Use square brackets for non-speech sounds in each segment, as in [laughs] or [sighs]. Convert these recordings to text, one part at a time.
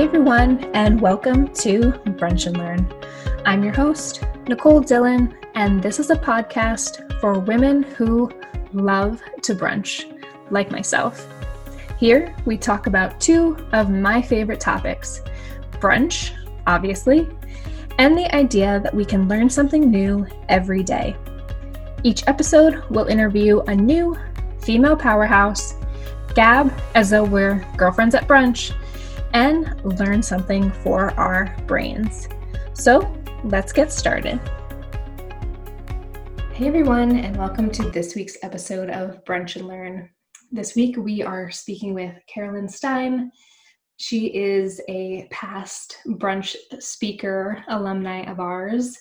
Hey everyone, and welcome to Brunch and Learn. I'm your host, Nicole Dillon, and this is a podcast for women who love to brunch, like myself. Here, we talk about two of my favorite topics brunch, obviously, and the idea that we can learn something new every day. Each episode will interview a new female powerhouse, gab as though we're girlfriends at brunch and learn something for our brains. So let's get started. Hey everyone, and welcome to this week's episode of Brunch and Learn. This week we are speaking with Carolyn Stein. She is a past brunch speaker alumni of ours.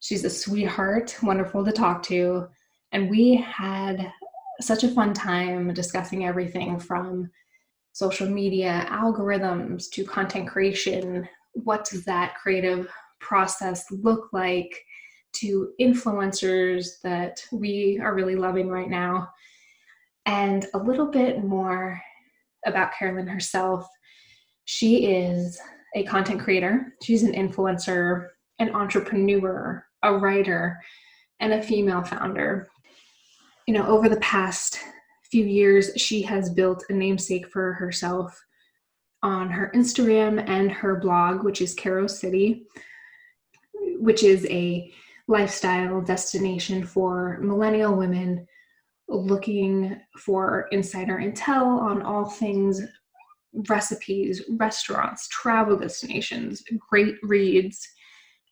She's a sweetheart, wonderful to talk to, and we had such a fun time discussing everything from social media algorithms to content creation what does that creative process look like to influencers that we are really loving right now? And a little bit more about carolyn herself. She is a content creator. She's an influencer an entrepreneur a writer and a female founder. You know over the past few years, she has built a namesake for herself on her Instagram and her blog, which is Caro City, which is a lifestyle destination for millennial women looking for insider intel on all things recipes, restaurants, travel destinations, great reads,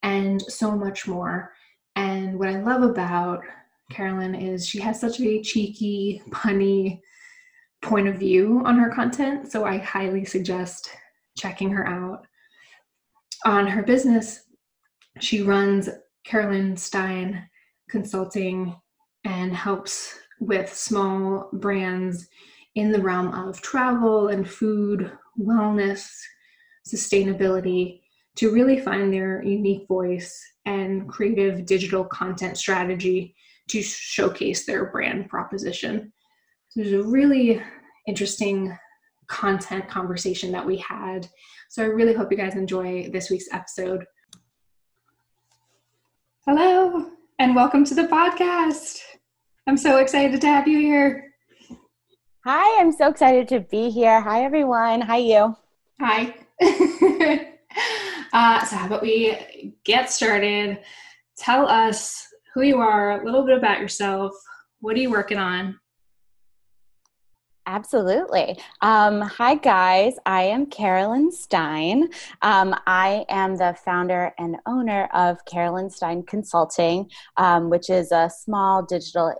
and so much more. And what I love about Carolyn is she has such a cheeky, punny point of view on her content. So I highly suggest checking her out. On her business, she runs Carolyn Stein Consulting and helps with small brands in the realm of travel and food, wellness, sustainability to really find their unique voice and creative digital content strategy to showcase their brand proposition. So there's a really interesting content conversation that we had. So I really hope you guys enjoy this week's episode. Hello, and welcome to the podcast. I'm so excited to have you here. Hi, I'm so excited to be here. Hi, everyone. Hi, you. Hi. [laughs] uh, so, how about we get started? Tell us who you are, a little bit about yourself. What are you working on? Absolutely. Um, hi, guys. I am Carolyn Stein. Um, I am the founder and owner of Carolyn Stein Consulting, um, which is a small digital,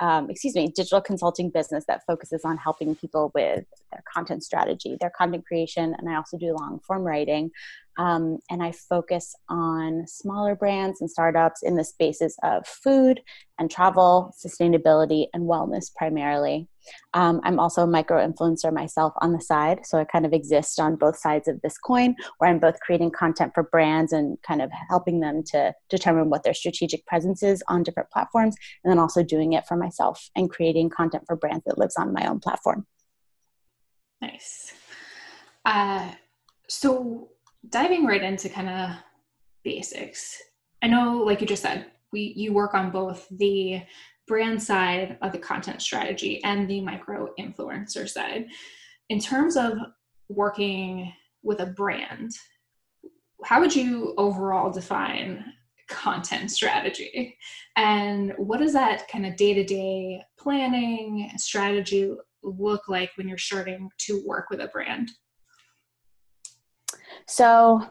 um, excuse me, digital consulting business that focuses on helping people with their content strategy, their content creation, and I also do long form writing. Um, and I focus on smaller brands and startups in the spaces of food and travel, sustainability, and wellness primarily. Um, I'm also a micro influencer myself on the side, so I kind of exist on both sides of this coin, where I'm both creating content for brands and kind of helping them to determine what their strategic presence is on different platforms, and then also doing it for myself and creating content for brands that lives on my own platform. Nice. Uh, so diving right into kind of basics. I know, like you just said, we you work on both the brand side of the content strategy and the micro influencer side. In terms of working with a brand, how would you overall define content strategy? And what does that kind of day to day planning strategy look like when you're starting to work with a brand? So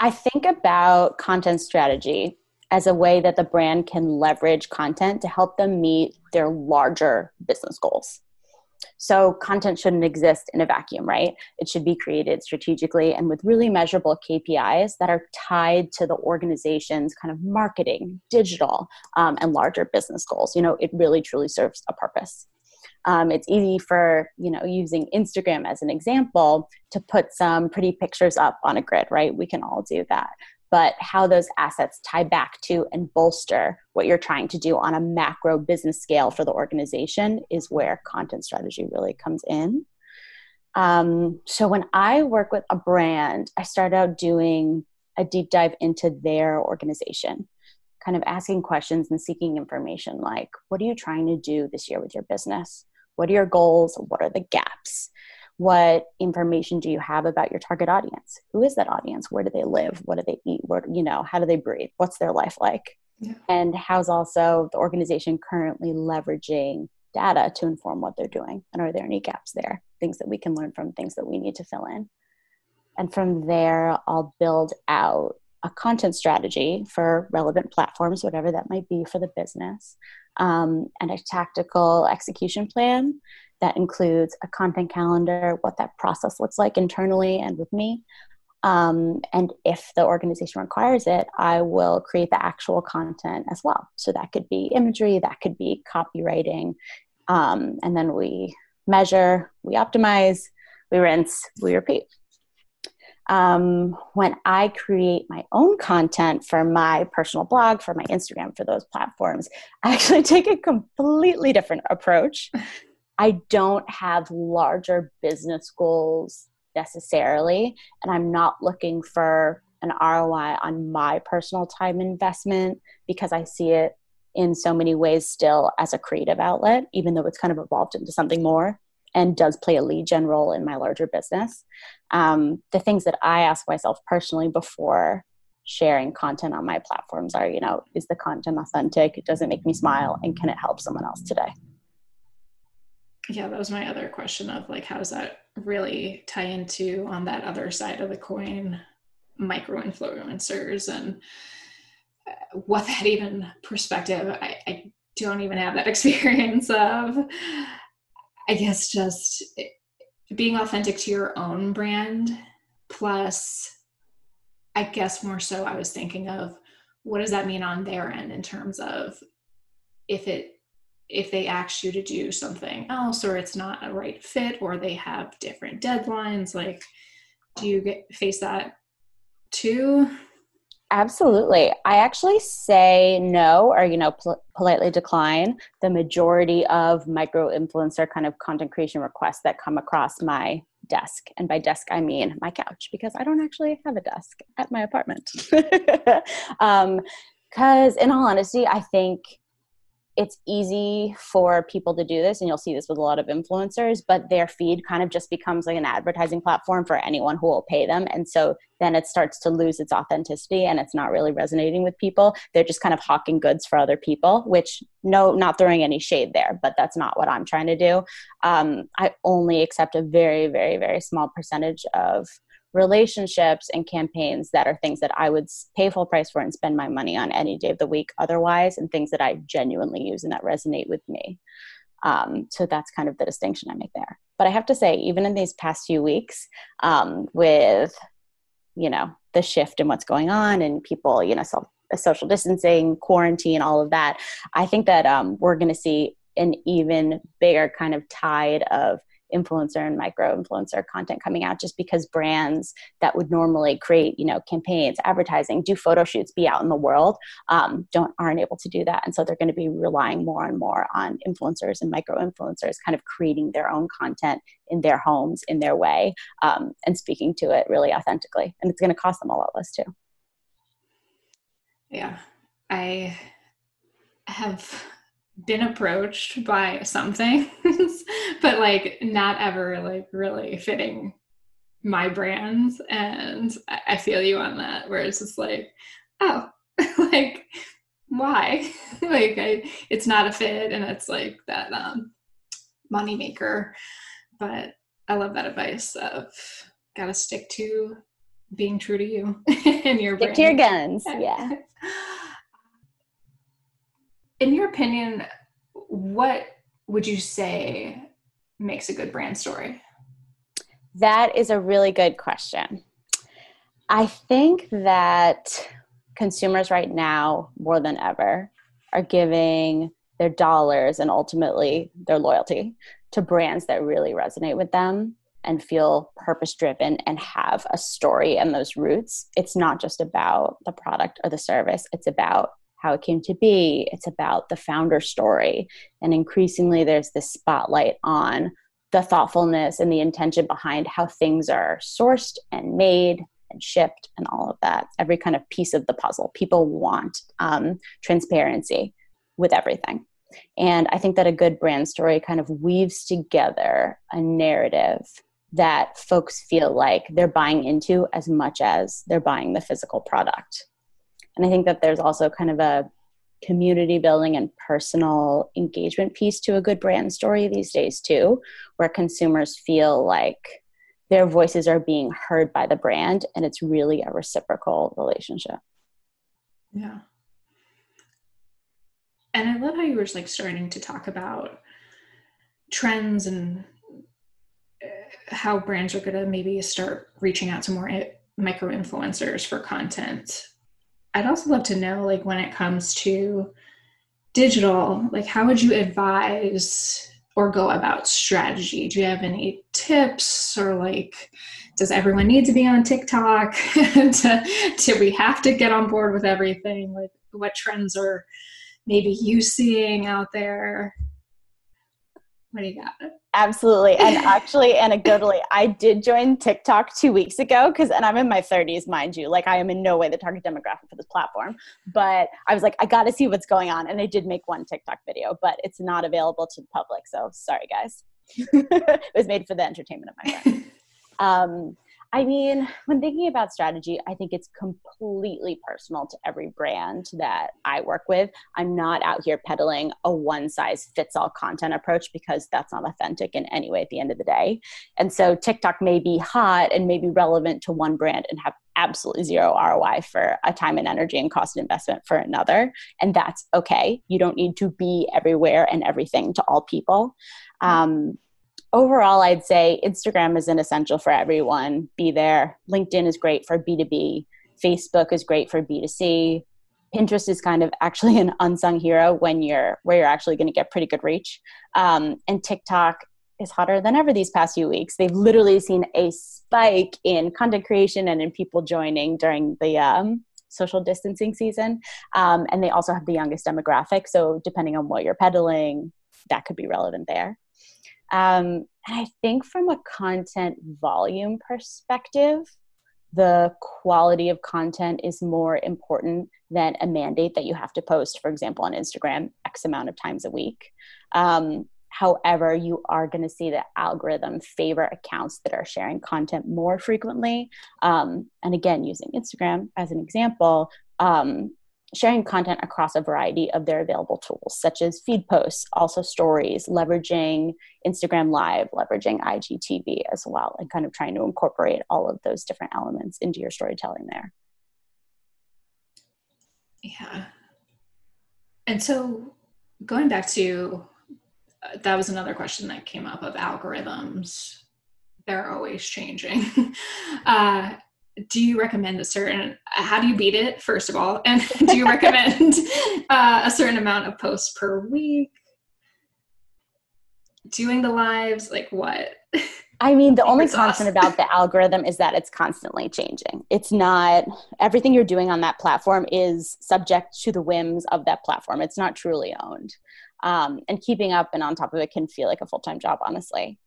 I think about content strategy as a way that the brand can leverage content to help them meet their larger business goals. So, content shouldn't exist in a vacuum, right? It should be created strategically and with really measurable KPIs that are tied to the organization's kind of marketing, digital, um, and larger business goals. You know, it really truly serves a purpose. Um, it's easy for you know using instagram as an example to put some pretty pictures up on a grid right? We can all do that. But how those assets tie back to and bolster what you're trying to do on a macro business scale for the organization is where content strategy really comes in. Um, so when I work with a brand, I start out doing a deep dive into their organization, kind of asking questions and seeking information like, what are you trying to do this year with your business? What are your goals? What are the gaps? What information do you have about your target audience? Who is that audience? Where do they live? What do they eat? Where, you know, how do they breathe? What's their life like? Yeah. And how's also the organization currently leveraging data to inform what they're doing? And are there any gaps there? Things that we can learn from, things that we need to fill in. And from there, I'll build out a content strategy for relevant platforms, whatever that might be for the business, um, and a tactical execution plan that includes a content calendar, what that process looks like internally and with me. Um, and if the organization requires it, I will create the actual content as well. So that could be imagery, that could be copywriting. Um, and then we measure, we optimize, we rinse, we repeat um, when I create my own content for my personal blog, for my Instagram, for those platforms, I actually [laughs] take a completely different approach. I don't have larger business goals necessarily, and I'm not looking for an ROI on my personal time investment because I see it in so many ways still as a creative outlet, even though it's kind of evolved into something more and does play a lead gen role in my larger business. Um, the things that I ask myself personally before sharing content on my platforms are, you know, is the content authentic? Does it make me smile? And can it help someone else today? Yeah, that was my other question of like, how does that really tie into on that other side of the coin, micro influencers and uh, what that even perspective? I, I don't even have that [laughs] experience of I guess just eh, being authentic to your own brand, plus, I guess more so, I was thinking of what does that mean on their end in terms of if it if they ask you to do something else or it's not a right fit or they have different deadlines like do you get face that too Absolutely. I actually say no or, you know, pol- politely decline the majority of micro influencer kind of content creation requests that come across my desk. And by desk, I mean my couch because I don't actually have a desk at my apartment. Because, [laughs] um, in all honesty, I think it's easy for people to do this and you'll see this with a lot of influencers but their feed kind of just becomes like an advertising platform for anyone who will pay them. And so then it starts to lose its authenticity and it's not really resonating with people. They're just kind of hawking goods for other people which no not throwing any shade there but that's not what i'm trying to do. Um, i only accept a very very very small percentage of relationships and campaigns that are things that I would pay full price for and spend my money on any day of the week otherwise, and things that I genuinely use and that resonate with me. Um, so that's kind of the distinction I make there. But I have to say, even in these past few weeks, um, with you know the shift in what's going on and people, you know, self, social distancing, quarantine, all of that, I think that um, we're going to see an even bigger kind of tide of influencer and micro influencer content coming out just because brands that would normally create you know campaigns advertising do photo shoots be out in the world um, don't aren't able to do that. And so they're going to be relying more and more on influencers and micro influencers kind of creating their own content in their homes in their way um, and speaking to it really authentically. And it's going to cost them a lot less too. Yeah. I have been approached by some things, [laughs] but like not ever like really fitting my brands. And I feel you on that, where it's just like, oh, [laughs] like why? [laughs] like I, it's not a fit, and it's like that um, money maker. But I love that advice of gotta stick to being true to you and your stick brand. to your guns. Yeah. in your opinion, what would you say makes a good brand story? That is a really good question. I think that consumers right now, more than ever, are giving their dollars and ultimately their loyalty to brands that really resonate with them and feel purpose driven and have a story and those roots. It's not just about the product or the service, it's about how it came to be. It's about the founder story. And increasingly, there's this spotlight on the thoughtfulness and the intention behind how things are sourced and made and shipped and all of that every kind of piece of the puzzle people want um, transparency with everything and i think that a good brand story kind of weaves together a narrative that folks feel like they're buying into as much as they're buying the physical product and i think that there's also kind of a community building and personal engagement piece to a good brand story these days too where consumers feel like their voices are being heard by the brand and it's really a reciprocal relationship. Yeah. And i love how you were like starting to talk about trends and uh, how brands are going to maybe start reaching out to more micro influencers for content I'd also love to know, like, when it comes to digital, like, how would you advise or go about strategy? Do you have any tips or like, does everyone need to be on TikTok? [laughs] do, we have to get on board with everything? Like, what trends are maybe you seeing out there? What do? Absolutely. [laughs] And actually, anecdotally, I did join TikTok two weeks ago because, and I'm in my 30s, mind you. Like, I am in no way the target demographic for this platform. But I was like, I got to see what's going on. And I did make one TikTok video, but it's not available to the public. So sorry, guys. [laughs] it was made for the entertainment of my friends. [laughs] Um, I mean, when thinking about strategy, I think it's completely personal to every brand that I work with. I'm not out here peddling a one size fits all content approach because that's not authentic in any way at the end of the day. And so TikTok may be hot and may be relevant to one brand and have absolutely zero ROI for a time and energy and cost investment for another. And that's okay. You don't need to be everywhere and everything to all people. Um, overall, I'd say Instagram is an essential for everyone. Be there. LinkedIn is great for B2B. Facebook is great for B2C. Pinterest is kind of actually [laughs] an unsung hero when you're where you're actually going to get pretty good reach. Um, and TikTok is hotter than ever these past few weeks. They've literally seen a spike in content creation and in people joining during the um, social distancing season. Um, and they also have the youngest demographic. So depending on what you're peddling, that could be relevant there. Um, and I think from a content volume perspective, the quality of content is more important than a mandate that you have to post, for example, on Instagram X amount of times a week. Um, however, you are going to see the algorithm favor accounts that are sharing content more frequently. Um, and again, using Instagram as an example, um, sharing content across a variety of their available tools, such as feed posts, also stories, leveraging Instagram Live, leveraging IGTV as well, and kind of trying to incorporate all of those different elements into your storytelling there. Yeah. And so going back to uh, that was another question that came up of algorithms. They're always changing. [laughs] uh, do you recommend a certain how do you beat it first of all? And [laughs] do you recommend [laughs] uh, a certain amount of posts per week? Doing the lives like what? I mean the [laughs] only constant about the algorithm is that it's constantly changing. It's not everything you're doing on that platform is subject to the whims of that platform. It's not truly owned. Um, and keeping up and on top of it can feel like a full-time job honestly.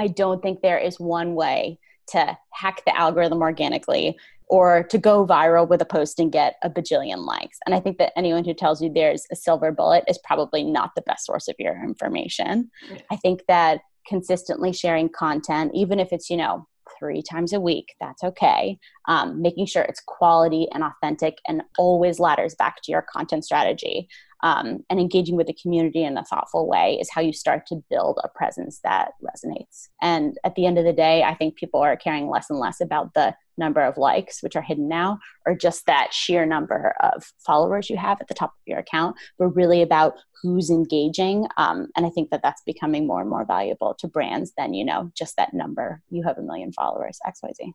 I don't think there is one way to hack the algorithm organically or to go viral with a post and get a bajillion likes. And I think that anyone who tells you there's a silver bullet is probably not the best source of your information. I think that consistently sharing content, even if it's, you know, three times a week, that's okay. Um, making sure it's quality and authentic and always ladders back to your content strategy um, and engaging with the community in a thoughtful way is how you start to build a presence that resonates. And at the end of the day, I think people are caring less and less about the number of likes, which are hidden now, or just that sheer number of followers you have at the top of your account, but really about who's engaging. Um, and I think that that's becoming more and more valuable to brands than, you know, just that number. You have a million followers, XYZ.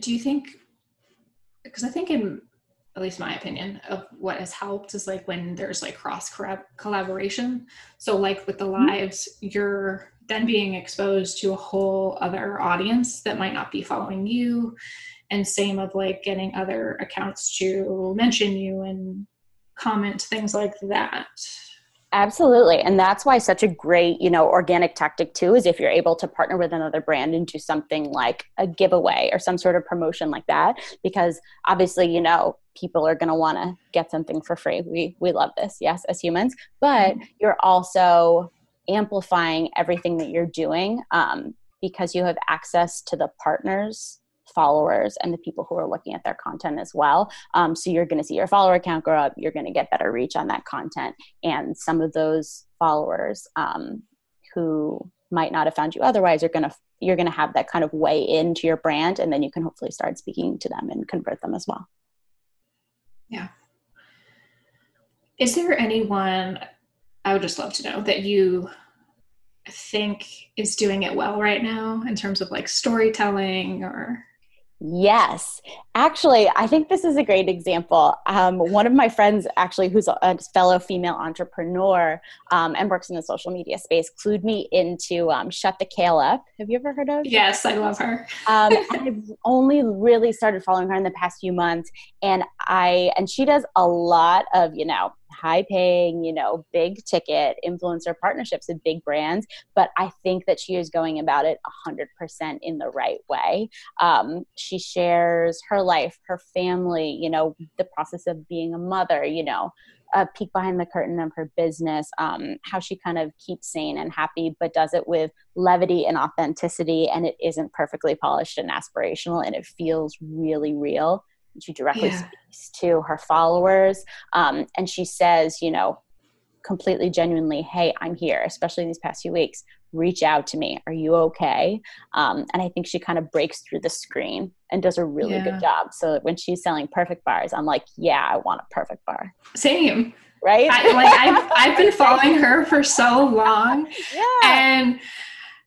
Do you think, because I think in at least my opinion of what has helped is like when there's like cross collaboration so like with the mm-hmm. lives you're then being exposed to a whole other audience that might not be following you and same of like getting other accounts to mention you and comment things like that Absolutely. And that's why such a great, you know, organic tactic too is if you're able to partner with another brand and do something like a giveaway or some sort of promotion like that because obviously, you know, people are going to want to get something for free. We we love this, yes, as humans, but mm-hmm. you're also amplifying everything that you're doing um, because you have access to the partners followers and the people who are looking at their content as well. Um, so you're going to see your follower count grow up. You're going to get better reach on that content. And some of those followers um, who might not have found you otherwise are going to you're going to have that kind of way into your brand and then you can hopefully start speaking to them and convert them as well yeah is there anyone i would just love to know that you think is doing it well right now in terms of like storytelling or Yes, actually, I think this is a great example. Um, one of my friends, actually, who's a, fellow female entrepreneur um, and works in the social media space, clued me into um, Shut the Kale Up. Have you ever heard of? Yes, I love her. [laughs] Um, I've only really started following her in the past few months, and I and she does a lot of you know high paying, you know, big ticket influencer partnerships with big brands. But I think that she is going about it 100% in the right way. Um, she shares her life, her family, you know, the process of being a mother, you know, a peek behind the curtain of her business, um, how she kind of keeps sane and happy, but does it with levity and authenticity. And it isn't perfectly polished and aspirational, and it feels really real she directly yeah. speaks to her followers um, and she says you know completely genuinely hey i'm here especially these past few weeks. Reach out to me. Are you okay? Um, and i think she kind of breaks through the screen and does a really yeah. good job. So when she's selling perfect bars i'm like yeah i want a perfect bar. Same. Right? I, like I've, I've been following her for so long. [laughs] Yeah. and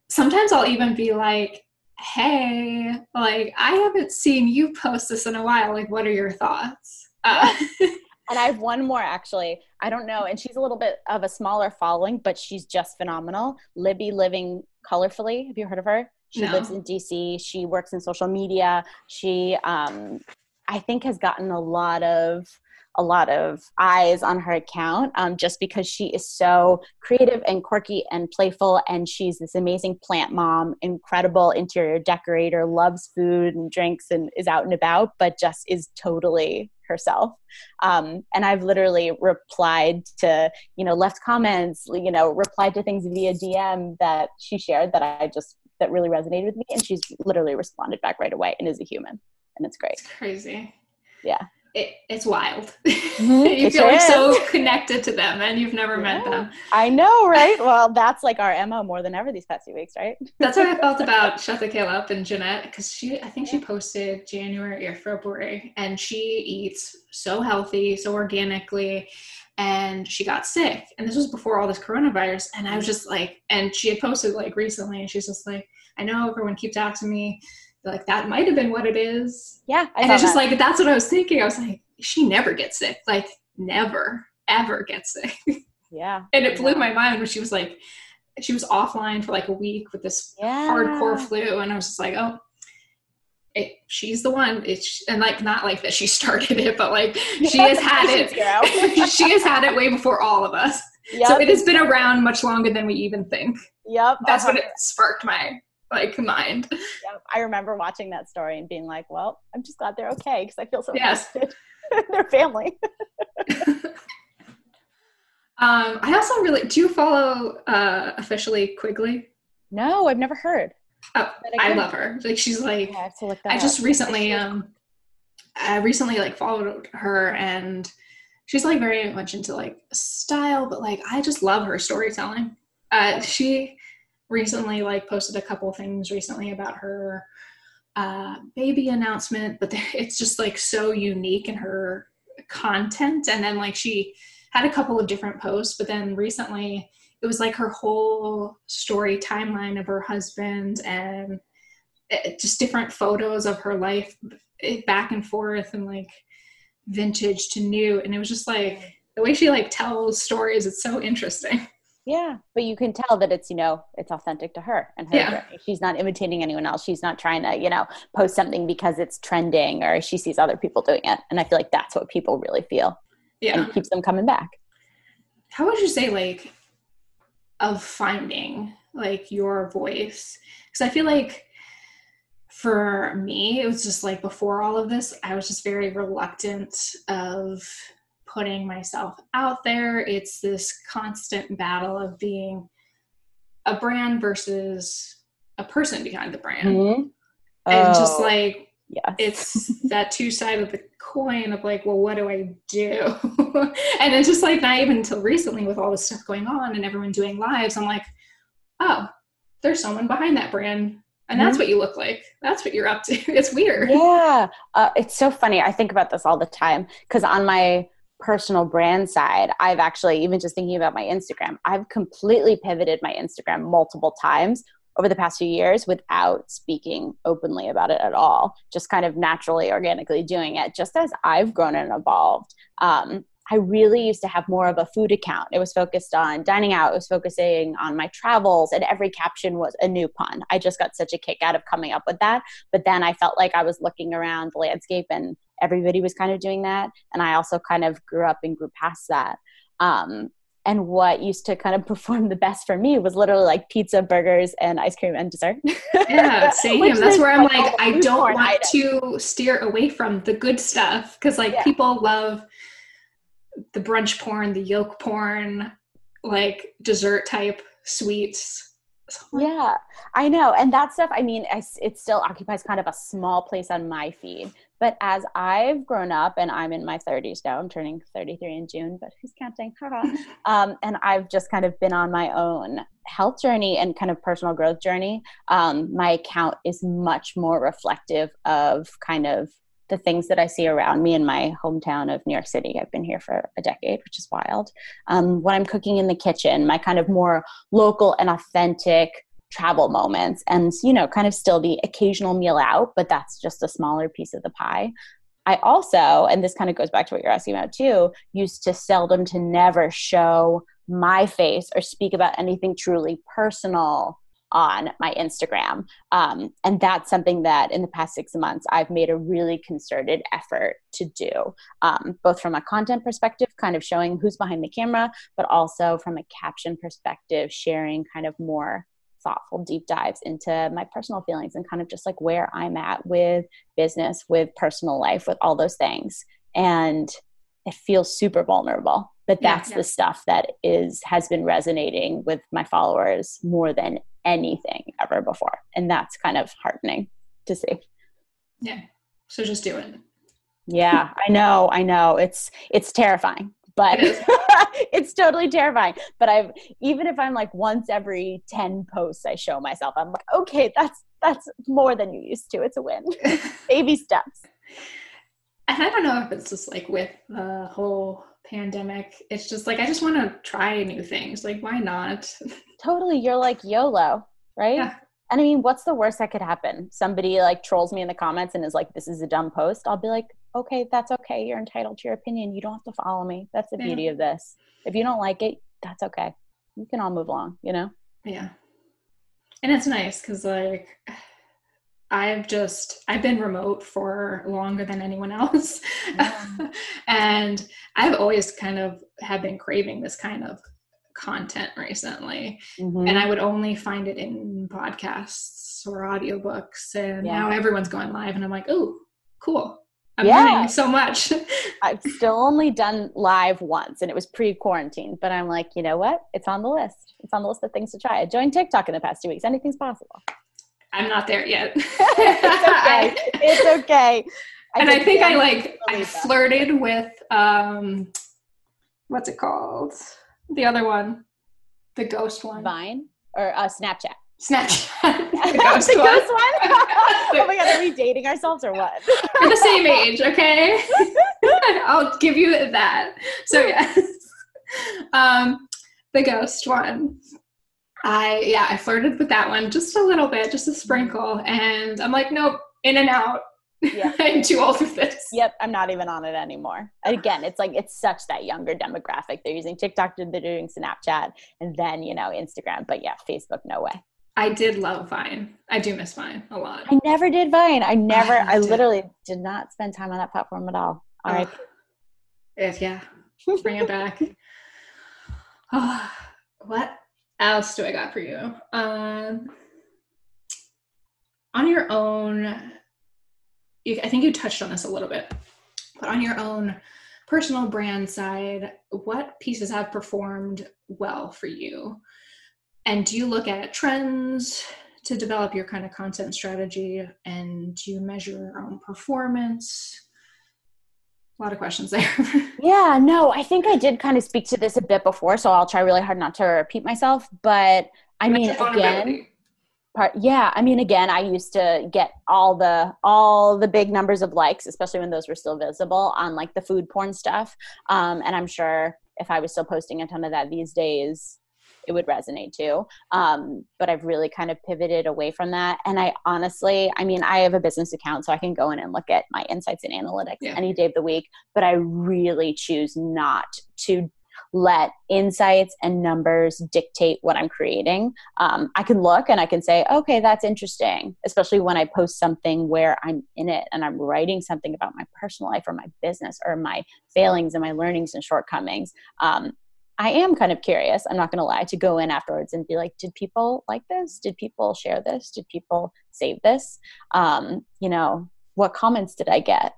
sometimes i'll even be like hey, like I haven't seen you post this in a while. Like, what are your thoughts? Uh, [laughs] and I have one more actually. I don't know, and she's a little bit of a smaller following, but she's just phenomenal. Libby living colorfully. Have you heard of her? She no. lives in DC. She works in social media. She, um, I think, has gotten a lot of a lot of eyes on her account um, just because she is so creative and quirky and playful. And she's this amazing plant mom, incredible interior decorator, loves food and drinks and is out and about, but just is totally herself. Um, and I've literally replied to, you know, left comments, you know, replied to things via DM that she shared that I just, that really resonated with me. And she's literally responded back right away and is a human. And it's great. It's crazy. Yeah it, it's wild. [laughs] Mm-hmm. you it feel like so [laughs] connected to them and you've never yeah. met them. I know, [laughs] right? Well, that's like our MO more than ever these past few weeks, right? that's what I felt about the Up and Jeanette because she, I think she posted January or February and she eats so healthy, so organically. And she got sick. And this was before all this coronavirus. And I was just like, and she had posted like recently and she's just like, I know everyone keeps asking me like that might have been what it is. Yeah. I and it's just that. like that's what I was thinking. I was like, she never gets sick. Like never, ever gets sick. [laughs] Yeah. and it blew my mind when she was like she was offline for like a week with this yeah. hardcore flu and I was just like, oh it, she's the one it's and like not like that she [laughs] started it but like she has [laughs] had it she has had it way before all of us yep. so it has been around much longer than we even think yep that's uh-huh. what it sparked my like mind. Yeah, I remember watching that story and being like, "Well, I'm just glad they're okay because I feel so yes. [laughs] their family." [laughs] um, I also really do you follow uh, officially Quigley? No, I've never heard. Oh, I, I, love her. Like she's like yeah, I, I just recently um I recently like followed her and she's like very much into like style, but like I just love her storytelling. Uh, she recently like posted a couple things recently about her uh, baby announcement, but [laughs] it's just like so unique in her content. And then like she had a couple of different posts, but then recently it was like her whole story timeline of her husband and it, eh, just different photos of her life eh, back and forth and like vintage to new. And it was just like the way she like tells stories, it's so interesting. [laughs] Yeah, but you can tell that it's you know it's authentic to her and her yeah. journey. She's not imitating anyone else. She's not trying to you know post something because it's trending or she sees other people doing it. And I feel like that's what people really feel. Yeah, and keeps them coming back. how would you say like of finding like your voice because i feel like for me it was just like before all of this i was just very reluctant of putting myself out there. It's this constant battle of being a brand versus a person behind the brand. Mm-hmm. oh, and just oh, like yes. it's [laughs] that two side of the coin of like well what do i do? [laughs] And it's just like not even until recently with all this stuff going on and everyone doing lives i'm like oh there's someone behind that brand. And that's mm-hmm. what you look like. That's what you're up to. [laughs] It's weird. Yeah. Uh, it's so funny. I think about this all the time because on my personal brand side i've actually even just thinking about my instagram i've completely pivoted my instagram multiple times over the past few years without speaking openly about it at all just kind of naturally organically doing it just as i've grown and evolved. Um, I really used to have more of a food account. It was focused on dining out, it was focusing on my travels, and every caption was a new pun. I just got such a kick out of coming up with that. But then I felt like I was looking around the landscape and everybody was kind of doing that. And I also kind of grew up and grew past that. Um, and what used to kind of [laughs] perform the best for me was literally like pizza, burgers, and ice cream and dessert. Yeah, [laughs] same. That's where I'm like, I don't want item. to steer away from the good stuff because like yeah. people love the brunch porn, the yolk porn, like dessert type sweets. Yeah, I know. And that stuff, I mean, it still occupies kind of a small place on my feed. But as I've grown up and I'm in my 30s now, I'm turning 33 in June, but who's counting? [laughs] um, and I've just kind of been on my own health journey and kind of personal growth journey. Um, my account is much more reflective of kind of the things that I see around me in my hometown of New York City. I've been here for a decade, which is wild. Um, what I'm cooking in the kitchen, my kind of more local and authentic travel moments, and you know, kind of still the occasional meal out, but that's just a smaller piece of the pie. I also, and this kind of goes back to what you're asking about too, used to seldom to never show my face or speak about anything truly personal on my Instagram. Um, and that's something that in the past six months, I've made a really concerted effort to do, um, both from a content perspective, kind of showing who's behind the camera, but also from a caption perspective, sharing kind of more thoughtful deep dives into my personal feelings and kind of just like where I'm at with business, with personal life, with all those things. And it feels super vulnerable but that's yeah, yeah. the stuff that is has been resonating with my followers more than anything ever before. And that's kind of heartening to see. Yeah. So just do it. Yeah i know i know. It's it's terrifying but it [laughs] it's totally terrifying. But i've even if i'm like once every 10 posts i show myself i'm like okay that's that's more than you used to. It's a win. [laughs] Baby steps. And i don't know if it's just like with the whole pandemic it's just like i just want to try new things like why not? [laughs] Totally you're like yolo right? Yeah. and i mean what's the worst that could happen? Somebody like trolls me in the comments and is like this is a dumb post i'll be like okay that's okay you're entitled to your opinion you don't have to follow me that's the yeah. beauty of this. If you don't like it that's okay you can all move along you know? Yeah. And it's nice because like I've just I've been remote for longer than anyone [laughs] else. Yeah. [laughs] and I've always kind of have been craving this kind of content recently. Mm-hmm. And I would only find it in podcasts or audiobooks. And yeah. now everyone's going live and I'm like, oh, cool. I'm yeah. learning so much. [laughs] I've still only done live once and it was pre-quarantine, but I'm like, you know what? It's on the list. It's on the list of things to try. I joined TikTok in the past two weeks. Anything's possible. I'm not there yet. it's [laughs] okay. it's okay. I and I think I like I flirted with um what's it called? The other one. The ghost one. Vine or uh, Snapchat. Snapchat. [laughs] the ghost, the one. ghost one. [laughs] oh my god, are we dating ourselves or what? We're the same age, okay? I'll give you that. So yes. Um the ghost one. I yeah, I flirted with that one just a little bit, just a sprinkle, and I'm like, nope, in and out. Yeah. I'm too old for this. Yep, I'm not even on it anymore. Again, it's like it's such that younger demographic. They're using TikTok, they're doing Snapchat, and then you know Instagram. But yeah, Facebook, no way. I did love Vine. I do miss Vine a lot. I never did Vine. I never. I, I literally did not spend time on that platform at all. All right. If yeah, bring it back. Oh, [laughs] [sighs] what else do I got for you? Um, on your own, you, I think you touched on this a little bit, but on your own personal brand side, what pieces have performed well for you? And do you look at trends to develop your kind of content strategy and do you measure your own performance? A lot of questions there. [laughs] yeah, no, I think I did kind of speak to this a bit before, so I'll try really hard not to repeat myself. But I mean, again, part yeah i mean again i used to get all the all the big numbers of likes especially when those were still visible on like the food porn stuff um, and i'm sure if i was still posting a ton of that these days it would resonate too um, but i've really kind of pivoted away from that and i honestly i mean i have a business account so i can go in and look at my insights and analytics yeah. any day of the week but i really choose not to let insights and numbers dictate what I'm creating. Um, I can look and I can say, okay, that's interesting, especially when I post something where I'm in it and I'm writing something about my personal life or my business or my failings and my learnings and shortcomings. Um, I am kind of curious, I'm not going to lie, to go in afterwards and be like, did people like this? Did people share this? Did people save this? Um, you know, what comments did I get?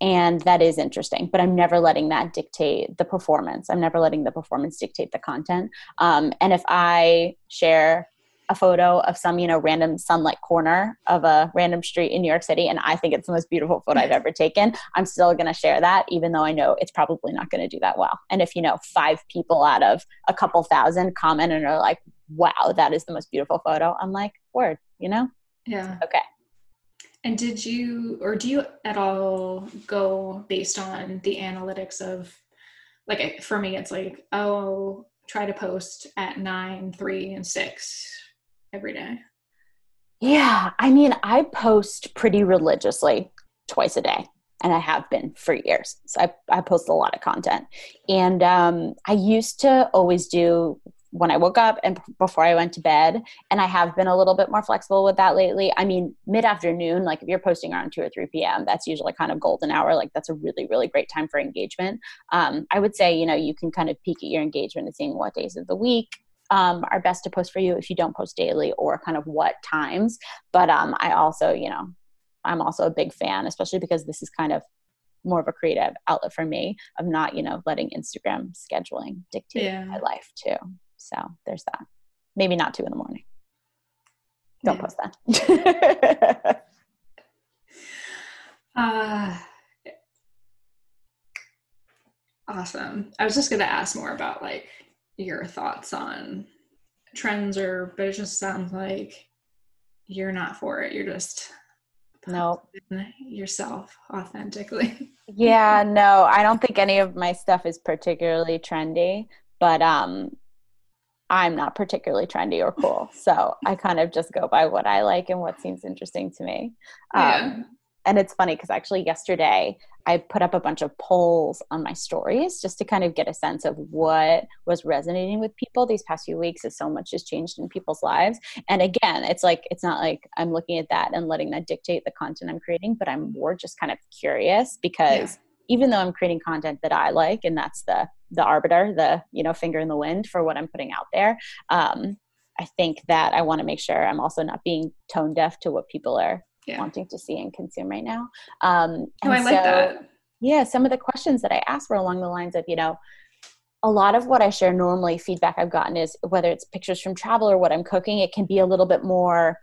and that is interesting but i'm never letting that dictate the performance i'm never letting the performance dictate the content um, and if i share a photo of some you know random sunlight corner of a random street in new york city and i think it's the most beautiful photo i've ever taken. I'm still going to share that even though i know it's probably not going to do that well. And if you know five people out of a couple thousand comment and are like wow that is the most beautiful photo i'm like word you know? Yeah. Okay. And did you, or do you at all go based on the analytics of, like, for me, it's like, oh, try to post at nine, three, and six every day? Yeah. I mean, I post pretty religiously twice a day and I have been for years. So I, I post a lot of content. And um, I used to always do when I woke up and before I went to bed. And I have been a little bit more flexible with that lately. I mean, mid afternoon, like if you're posting around 2 or 3 p.m., that's usually kind of golden hour. Like that's a really, really great time for engagement. Um, I would say, you know, you can kind of peek at your engagement and seeing what days of the week um, are best to post for you if you don't post daily or kind of what times. But um, I also, you know, I'm also a big fan, especially because this is kind of more of a creative outlet for me of not, you know, letting Instagram scheduling dictate yeah. my life too. So there's that. Maybe not two in the morning. Don't yeah. post that. [laughs] uh, awesome. I was just going to ask more about like your thoughts on trends or but it just sounds like you're not for it. You're just no yourself authentically. [laughs] yeah, no, I don't think any of my stuff is particularly trendy, but um I'm not particularly trendy or cool. So I kind of just go by what I like and what seems interesting to me. Yeah. And it's funny because actually yesterday I put up a bunch of polls on my stories just to kind of get a sense of what was resonating with people these past few weeks as so much has changed in people's lives. And again, it's like it's not like I'm looking at that and letting that dictate the content I'm creating, but I'm more just kind of curious because yeah even though I'm creating content that I like, and that's the the arbiter, the you know finger in the wind for what I'm putting out there. Um, I think that I want to make sure I'm also not being tone deaf to what people are yeah. wanting to see and consume right now. Um, oh, I like so, that. Yeah, some of the questions that I asked were along the lines of, you know, a lot of what I share normally, feedback I've gotten is whether it's pictures from travel or what I'm cooking, it can be a little bit more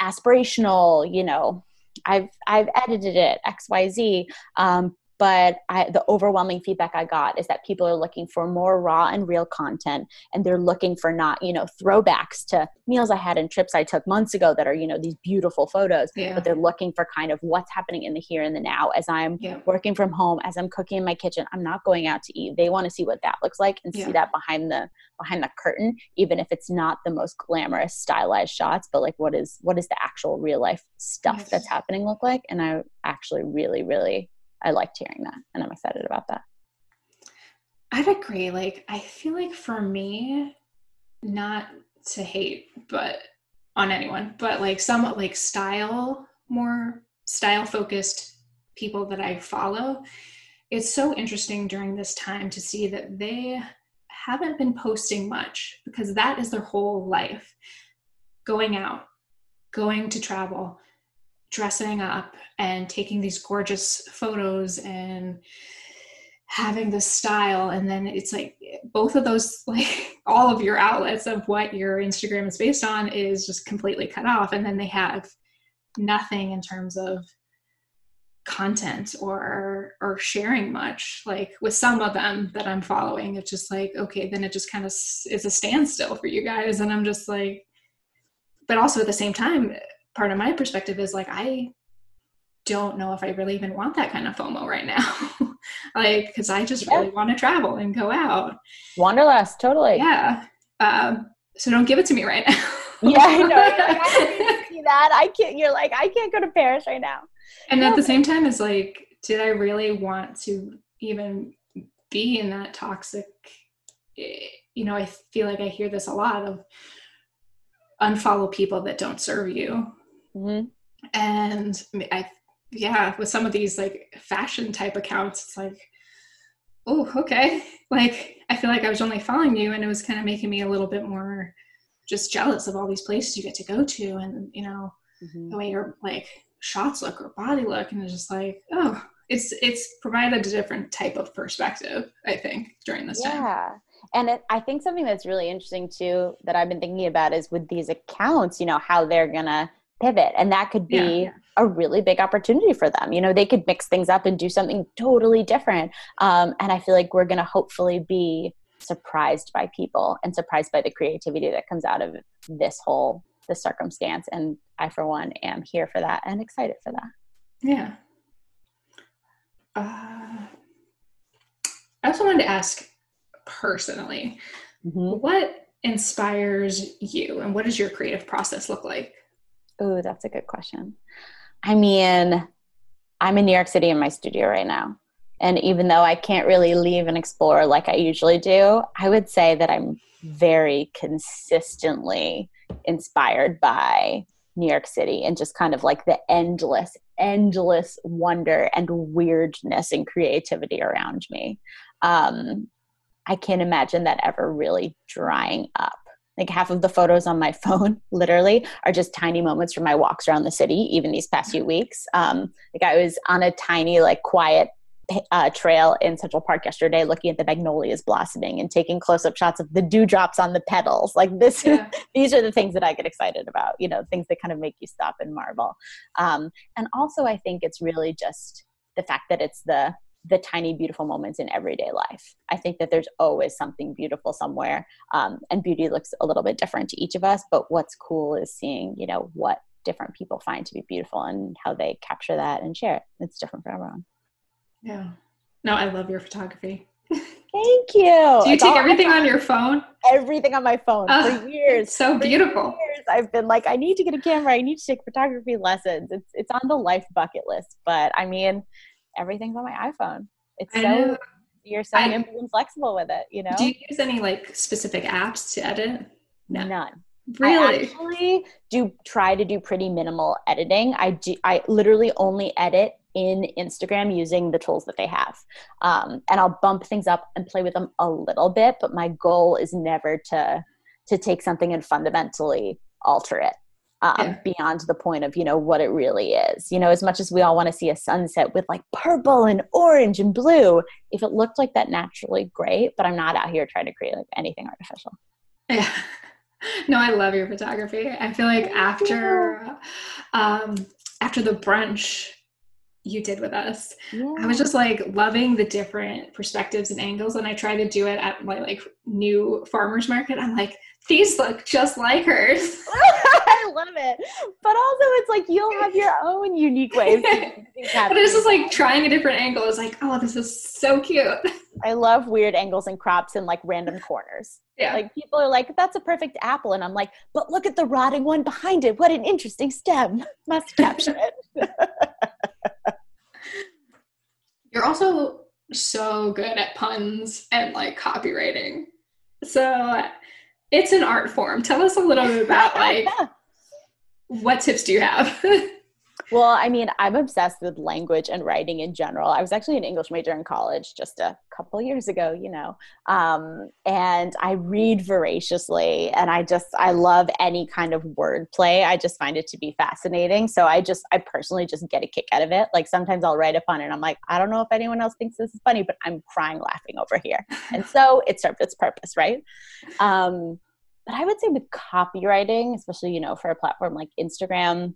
aspirational, you know, I've I've edited it X Y Z, um, but I, the overwhelming feedback I got is that people are looking for more raw and real content, and they're looking for not, you know, throwbacks to meals I had and trips I took months ago that are, you know, these beautiful photos, yeah. but they're looking for kind of what's happening in the here and the now as I'm yeah. working from home, as I'm cooking in my kitchen. I'm not going out to eat. They want to see what that looks like and yeah. see that behind the behind the curtain, even if it's not the most glamorous, stylized shots, but like what is what is the actual real life stuff yes. that's happening look like? And I actually really, really I liked hearing that and I'm excited about that. I'd agree. Like, I feel like for me, not to hate, but on anyone, but like somewhat like style, more style focused people that I follow, it's so interesting during this time to see that they haven't been posting much because that is their whole life going out, going to travel, dressing up, and taking these gorgeous photos and having this style. And then it's like both of those [laughs] like all of your outlets of what your instagram is based on is just completely cut off. And then they have nothing in terms of content or or sharing much like with some of them that i'm following. It's just like okay then it just kind of is a standstill for you guys. And i'm just like but also at the same time part of my perspective is like i don't know if i really even want that kind of fomo right now. [laughs] Like because i just really want to travel and go out. Wanderlust totally. Yeah. Um, so don't give it to me right now. [laughs] Yeah i know. Like, I [laughs] see that. I can't you're like i can't go to paris right now. And yeah. at the same time it's like did i really want to even be in that toxic eh, you know i feel like i hear this a lot of unfollow people that don't serve you mm-hmm. and i yeah, with some of these like fashion type accounts, it's like, oh, okay. [laughs] Like I feel like I was only following you and it was kind of making me a little bit more just jealous of all these places you get to go to and you know, mm-hmm. the way your like shots look or body look and it's just like, oh, it's it's provided a different type of perspective, I think, during this yeah. time. Yeah. And it, I think something that's really interesting too that I've been thinking about is with these accounts, you know, how they're gonna pivot and that could be yeah, a really big opportunity for them. You know they could mix things up and do something totally different um, and i feel like we're going to hopefully be surprised by people and surprised by the creativity that comes out of this whole this circumstance and i for one am here for that and excited for that. Yeah. Uh, i also wanted to ask personally mm-hmm. what inspires you and what does your creative process look like Oh, that's a good question. I mean, I'm in New York City in my studio right now. And even though I can't really leave and explore like I usually do, I would say that I'm very consistently inspired by New York City and just kind of like the endless, endless wonder and weirdness and creativity around me. Um, I can't imagine that ever really drying up like half of the photos on my [laughs] phone literally are just tiny moments from my walks around the city even these past few weeks. Um, like i was on a tiny like quiet uh, trail in central park yesterday looking at the magnolias blossoming and taking close-up shots of the dewdrops on the petals. Like this [laughs] yeah. these are the things that i get excited about you know things that kind of make you stop and marvel. Um, and also i think it's really just the fact that it's the the tiny beautiful moments in everyday life. I think that there's always something beautiful somewhere um, and beauty looks a little bit different to each of us but what's cool is seeing you know what different people find to be beautiful and how they capture that and share it. It's different for everyone. Yeah. No i love your photography. [laughs] Thank you. Do you take everything on your phone? Everything on my phone for years so beautiful. years, i've been like i need to get a camera. I need to take photography lessons. It's it's on the life bucket list but i mean everything's on my iPhone. It's so you're so nimble and flexible with it, you know. Do you use any like specific apps to edit? No. None. Really? I actually do try to do pretty minimal editing. I do I literally only edit in Instagram using the tools that they have. Um, and I'll bump things up and play with them a little bit, but my goal is never to to take something and fundamentally alter it um, yeah. beyond the point of you know what it really is. You know as much as we all want to see a sunset with like purple and orange and blue if it looked like that naturally great but i'm not out here trying to create like anything artificial. Yeah. [laughs] No i love your photography. I feel like after um after the brunch you did with us. Yeah. I was just like loving the different perspectives and angles, and I try to do it at my like new farmers market. I'm like, these look just like hers. [laughs] I love it. But also, it's like you'll have your own unique ways. [laughs] but it's just like trying a different angle. It's like, oh, this is so cute. I love weird angles and crops in like random corners. Yeah. Like people are like, that's a perfect apple. And I'm like, but look at the rotting one behind it. What an interesting stem. Must capture it. [laughs] You're also so good at puns and like copywriting. So it's an art form. Tell us a little bit about [laughs] like what tips do you have? [laughs] Well, I mean, I'm obsessed with language and writing in general. I was actually an English major in college just a couple years ago, you know, um, and I read voraciously, and I just I love any kind of wordplay. I just find it to be fascinating. So I just I personally just get a kick out of it. Like sometimes I'll write upon it, and I'm like, I don't know if anyone else thinks this is funny, but I'm crying laughing over here, [laughs] and so it served its purpose, right? Um, but I would say with copywriting, especially you know for a platform like Instagram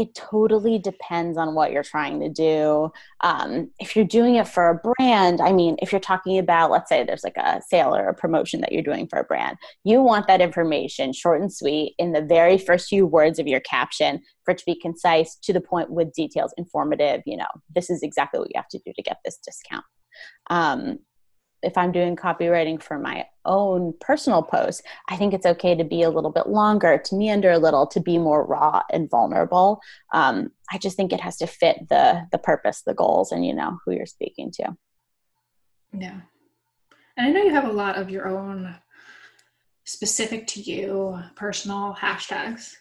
it totally depends on what you're trying to do. Um, if you're doing it for a brand, I mean, if you're talking about, let's say there's like a sale or a promotion that you're doing for a brand, you want that information short and sweet in the very first few words of your caption for it to be concise, to the point with details, informative. You know, this is exactly what you have to do to get this discount. Um, if I'm doing copywriting for my own personal posts, I think it's okay to be a little bit longer, to meander a little, to be more raw and vulnerable. Um, I just think it has to fit the the purpose, the goals, and you know who you're speaking to. Yeah, and I know you have a lot of your own specific to you personal hashtags.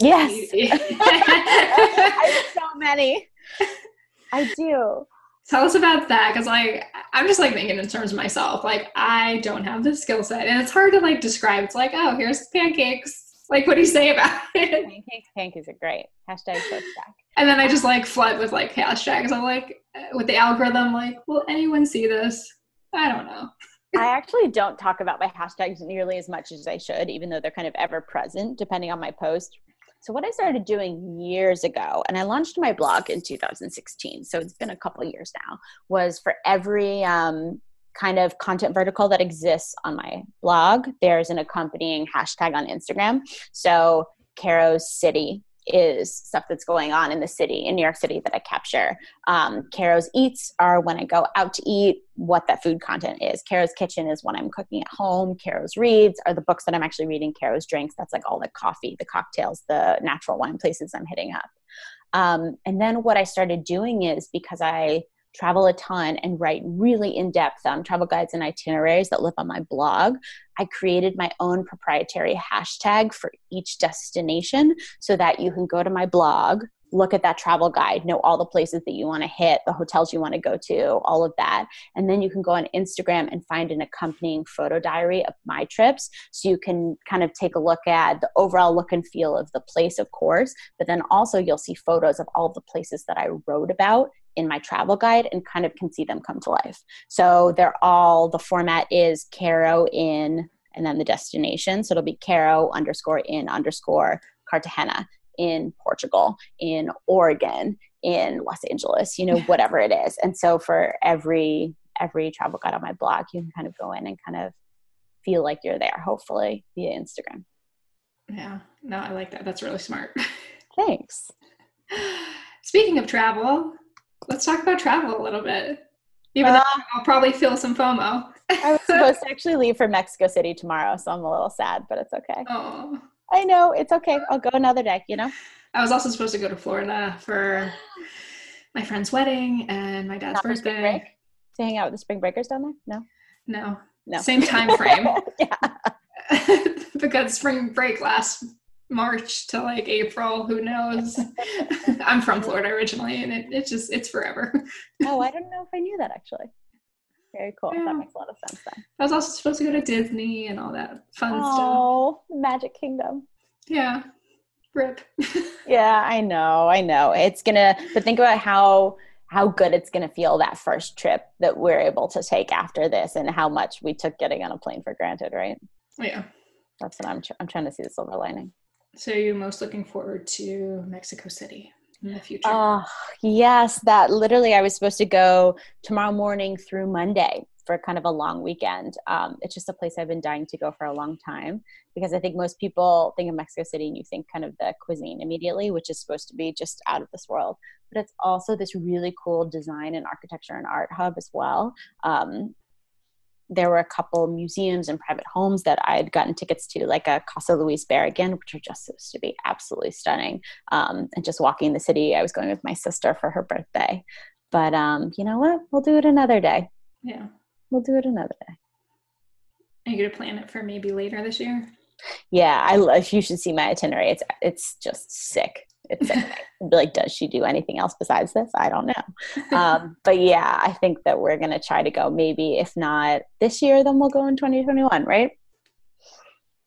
Yes, [laughs] I have so many. [laughs] I do. Tell us about that because like I'm just like thinking in terms of myself. Like I don't have the skill set, and it's hard to like describe. It's like, oh, here's pancakes. Like, what do you say about [laughs] it? Pancakes, pancakes are great. Hashtag stack. And then I just like flood with like hashtags. I'm like, uh, with the algorithm, like, will anyone see this? I don't know. [laughs] I actually don't talk about my hashtags nearly as much as I should, even though they're kind of ever present depending on my post. So what I started doing years ago, and I launched my blog in 2016, so it's been a couple years now, was for every um, kind of content vertical that exists on my blog, there's an accompanying hashtag on Instagram. So Caro's City is stuff that's going on in the city, in New York City, that I capture. Um, Caro's Eats are when I go out to eat, what that food content is. Caro's Kitchen is when I'm cooking at home. Caro's Reads are the books that I'm actually reading. Caro's Drinks, that's like all the coffee, the cocktails, the natural wine places I'm hitting up. Um, and then what I started doing is because I travel a ton and write really in depth um, travel guides and itineraries that live on my blog. I created my own proprietary hashtag for each destination so that you can go to my blog, look at that travel guide, know all the places that you want to hit, the hotels you want to go to, all of that. And then you can go on Instagram and find an accompanying photo diary of my trips. So you can kind of take a look at the overall look and feel of the place, of course, but then also you'll see photos of all the places that I wrote about in my travel guide and kind of can see them come to life. So they're all, the format is Caro in and then the destination. So it'll be Caro underscore in underscore Cartagena in Portugal, in Oregon, in Los Angeles, you know, [laughs] whatever it is. And so for every every travel guide on my blog, you can kind of go in and kind of feel like you're there, hopefully via Instagram. Yeah, no, I like that. That's really smart. [laughs] Thanks. Speaking of travel, let's talk about travel a little bit. Even uh, though I'll probably feel some FOMO. I was supposed [laughs] to actually leave for Mexico City tomorrow, so I'm a little sad, but it's okay. Oh. I know it's okay. I'll go another day. You know. I was also supposed to go to Florida for my friend's wedding and my dad's Not birthday. To hang out with the spring breakers down there? No. No. No. Same time [laughs] frame. yeah. [laughs] because spring break lasts March to like April. Who knows? [laughs] I'm from Florida originally, and it, it's just it's forever. [laughs] oh, I don't know if I knew that actually. Very cool. Yeah. That makes a lot of sense then. I was also supposed to go to Disney and all that fun oh, stuff. Oh, Magic Kingdom. Yeah. Rip. [laughs] yeah, I know. I know. It's gonna but think about how how good it's going to feel that first trip that we're able to take after this and how much we took getting on a plane for granted, right? Yeah. That's what I'm tr- I'm trying to see the silver lining. So you're most looking forward to Mexico City in the future? Oh, yes. That literally, I was supposed to go tomorrow morning through Monday for kind of a long weekend. Um, it's just a place I've been dying to go for a long time because I think most people think of Mexico City and you think kind of the cuisine immediately, which is supposed to be just out of this world. But it's also this really cool design and architecture and art hub as well. Um, there were a couple museums and private homes that I had gotten tickets to, like a Casa Luis Barragan, which are just supposed to be absolutely stunning. Um, and just walking the city, I was going with my sister for her birthday. But um, you know what? We'll do it another day. Yeah. We'll do it another day. Are you going to plan it for maybe later this year? Yeah, I love, you should see my itinerary. It's, it's just sick. It's sickening. I'd be like, does she do anything else besides this? I don't know. Um, [laughs] but yeah, I think that we're going to try to go maybe, if not this year, then we'll go in 2021, right?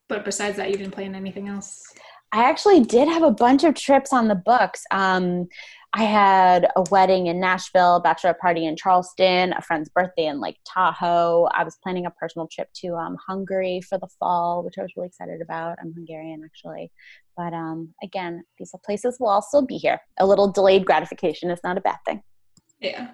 But besides that, you didn't plan anything else? I actually did have a bunch of trips on the books. Um, I had a wedding in Nashville, bachelor party in Charleston, a friend's birthday in Lake Tahoe. I was planning a personal trip to um, Hungary for the fall, which I was really excited about. I'm Hungarian actually. But um, again, these places will still be here. A little delayed gratification is not a bad thing. Yeah.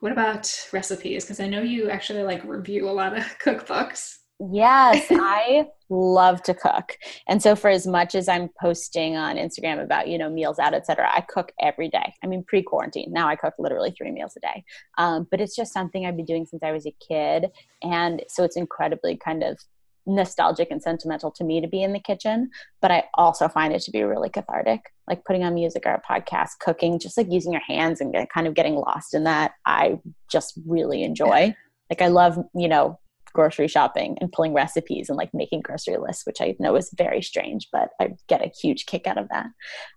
What about recipes? Because I know you actually like review a lot of [laughs] cookbooks. Yes, I love to cook. And so for as much as I'm posting on Instagram about, you know, meals out, etc., I cook every day. I mean, pre-quarantine. Now I cook literally three meals a day. Um, but it's just something I've been doing since I was a kid. And so it's incredibly kind of nostalgic and sentimental to me to be in the kitchen, but I also find it to be really cathartic. Like putting on music or a podcast, cooking, just like using your hands and kind of getting lost in that. I just really enjoy. Like I love, you know, grocery shopping and pulling recipes and like making grocery lists, which I know is very strange, but I get a huge kick out of that.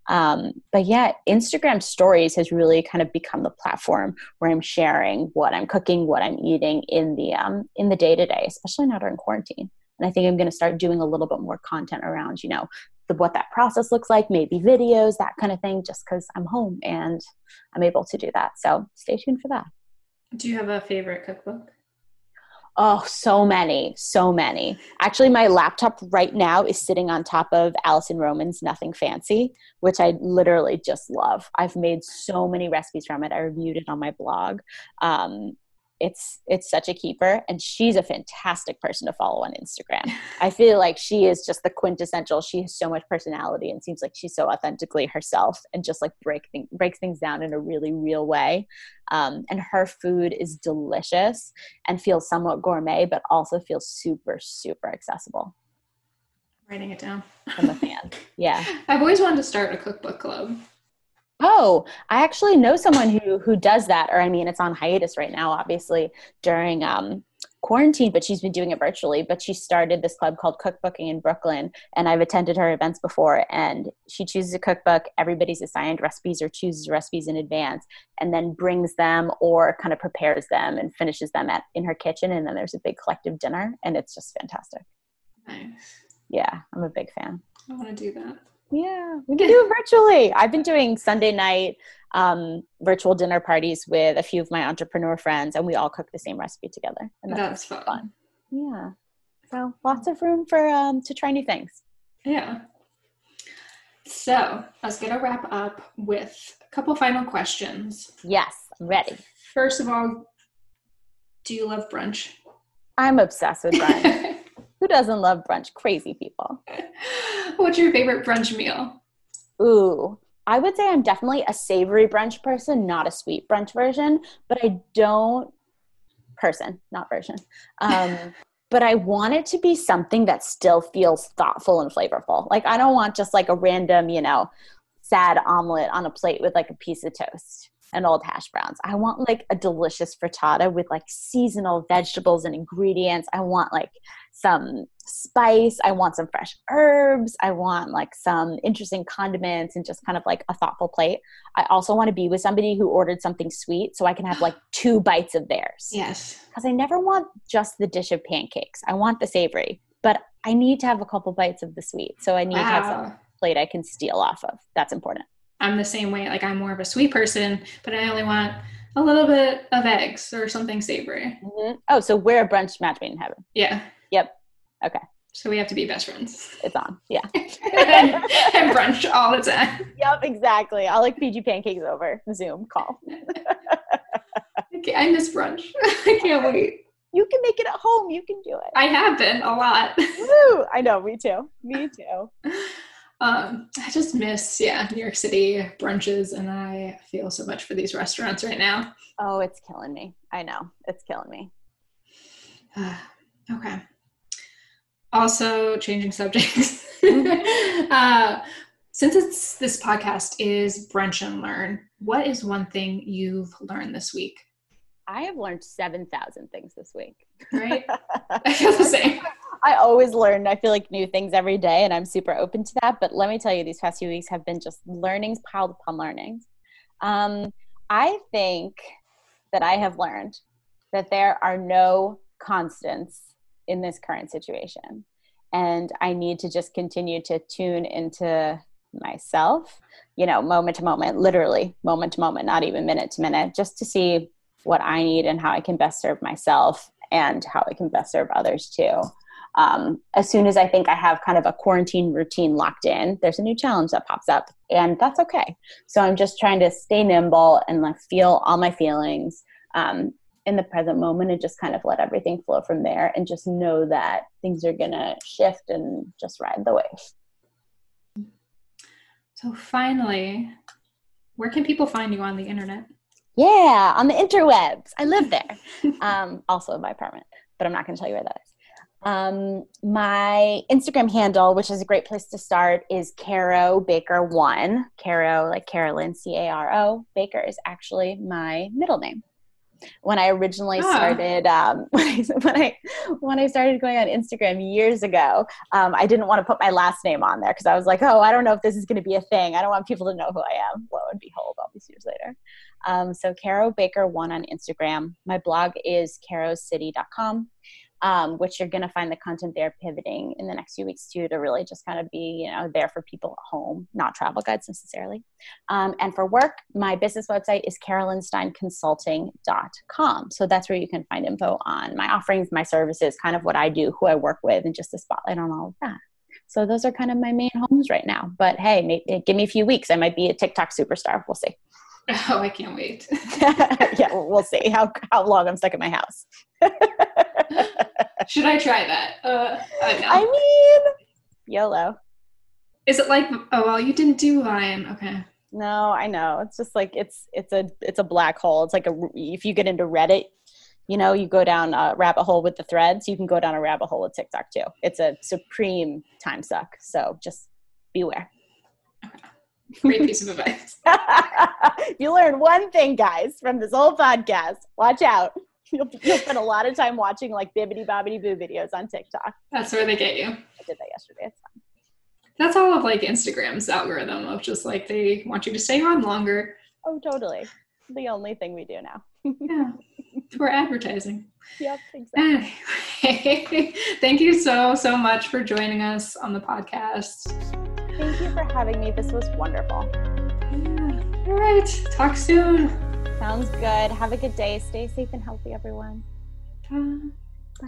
Um, but yeah, Instagram stories has really kind of become the platform where I'm sharing what I'm cooking, what I'm eating in the um, in the day to day, especially now during quarantine. And I think I'm going to start doing a little bit more content around, you know, the, what that process looks like, maybe videos, that kind of thing, just because I'm home and I'm able to do that. So stay tuned for that. Do you have a favorite cookbook? Oh, so many, so many. Actually, my laptop right now is sitting on top of Alison Roman's Nothing Fancy, which I literally just love. I've made so many recipes from it. I reviewed it on my blog. Um, it's it's such a keeper and she's a fantastic person to follow on instagram. I feel like she is just the quintessential she has so much personality and seems like she's so authentically herself and just like break thing, breaks things down in a really real way. Um, and her food is delicious and feels somewhat gourmet but also feels super super accessible. Writing it down. I'm a fan. Yeah. [laughs] I've always wanted to start a cookbook club Oh, I actually know someone who who does that. Or I mean, it's on hiatus right now, obviously during um, quarantine, but she's been doing it virtually. But she started this club called Cookbooking in Brooklyn, and I've attended her events before. And she chooses a cookbook. Everybody's assigned recipes or chooses recipes in advance, and then brings them or kind of prepares them and finishes them at in her kitchen. And then there's a big collective dinner, and it's just fantastic. Nice. Yeah, I'm a big fan. I want to do that. Yeah, we can do it virtually. I've been doing Sunday night um, virtual dinner parties with a few of my entrepreneur friends, and we all cook the same recipe together. And that's, that's fun. fun. Yeah. So lots of room for um, to try new things. Yeah. So I was gonna wrap up with a couple final questions. Yes, I'm ready. First of all, do you love brunch? I'm obsessed with brunch. [laughs] Who doesn't love brunch? Crazy people. [laughs] What's your favorite brunch meal? Ooh, I would say I'm definitely a savory brunch person, not a sweet brunch version, but I don't person, not version. Um, [laughs] but I want it to be something that still feels thoughtful and flavorful. Like I don't want just like a random, you know, sad omelet on a plate with like a piece of toast and old hash browns. I want like a delicious frittata with like seasonal vegetables and ingredients. I want like some spice. I want some fresh herbs. I want like some interesting condiments and just kind of like a thoughtful plate. I also want to be with somebody who ordered something sweet so I can have like [gasps] two bites of theirs. Yes. Because I never want just the dish of pancakes. I want the savory, but I need to have a couple bites of the sweet. So I need wow. to have some plate I can steal off of. That's important. I'm the same way. Like I'm more of a sweet person, but I only want a little bit of eggs or something savory. Mm-hmm. Oh, so we're a brunch match made in heaven. Yeah. Yep. Okay. So we have to be best friends. It's on. Yeah. and, [laughs] [laughs] and, brunch all the time. Yep, exactly. I'll like feed you pancakes over Zoom call. [laughs] I miss brunch. I can't wait. You can make it at home. You can do it. I have been a lot. Woo! I know. Me too. Me too. Um, I just miss, yeah, New York City brunches, and I feel so much for these restaurants right now. Oh, it's killing me. I know. It's killing me. Uh, [sighs] okay. Also, changing subjects. [laughs] uh, since it's this podcast is brunch and learn, what is one thing you've learned this week? I have learned 7,000 things this week. Right? [laughs] I feel the same. [laughs] I always learn. I feel like new things every day, and I'm super open to that. But let me tell you, these past few weeks have been just learnings piled upon learnings. Um, I think that I have learned that there are no constants in this current situation. And I need to just continue to tune into myself, you know, moment to moment, literally moment to moment, not even minute to minute, just to see what I need and how I can best serve myself and how I can best serve others too. Um, as soon as I think I have kind of a quarantine routine locked in, there's a new challenge that pops up, and that's okay. So I'm just trying to stay nimble and like feel all my feelings um, in the present moment and just kind of let everything flow from there and just know that things are gonna shift and just ride the wave. So finally, where can people find you on the internet? Yeah, on the interwebs. I live there. [laughs] um, also in my apartment, but I'm not going to tell you where that is. Um, my Instagram handle, which is a great place to start, is Caro Baker One. Caro, like Carolyn, C A R O. Baker is actually my middle name. When I originally ah. started, um, [laughs] when, I, when I when I started going on Instagram years ago, um, I didn't want to put my last name on there because I was like, oh, I don't know if this is going to be a thing. I don't want people to know who I am. Lo and behold, all these years later. Um, so Caro Baker One on Instagram. My blog is carocity.com um, which you're going to find the content there pivoting in the next few weeks too to really just kind of be you know there for people at home not travel guides necessarily. Um, and for work my business website is carolynsteinconsulting.com so that's where you can find info on my offerings my services kind of what i do who i work with and just a spotlight on all of that. So those are kind of my main homes right now. But hey maybe, give me a few weeks. I might be a tiktok superstar. We'll see. [laughs] Oh, I can't wait. [laughs] yeah, we'll see how how long I'm stuck in my house. [laughs] Should I try that? Uh, I, I mean, YOLO. Is it like? Oh well, you didn't do Vine. Okay. No, I know. It's just like it's it's a it's a black hole. It's like a if you get into Reddit, you know, you go down a rabbit hole with the threads. You can go down a rabbit hole with TikTok too. It's a supreme time suck. So just beware. Great piece of advice. [laughs] you learn one thing, guys, from this whole podcast. Watch out. You'll, [laughs] you'll spend a lot of time watching like bibbity bobbity boo videos on TikTok. That's where they get you. I did that yesterday. It's fun. That's all of like Instagram's algorithm of just like they want you to stay on longer. Oh, totally. The only thing we do now. [laughs] yeah. For advertising. Yep, exactly. Anyway, [laughs] thank you so, so much for joining us on the podcast. Thank you for having me. This was wonderful. Yeah. All right. Talk soon. Sounds good. Have a good day. Stay safe and healthy, everyone. Bye.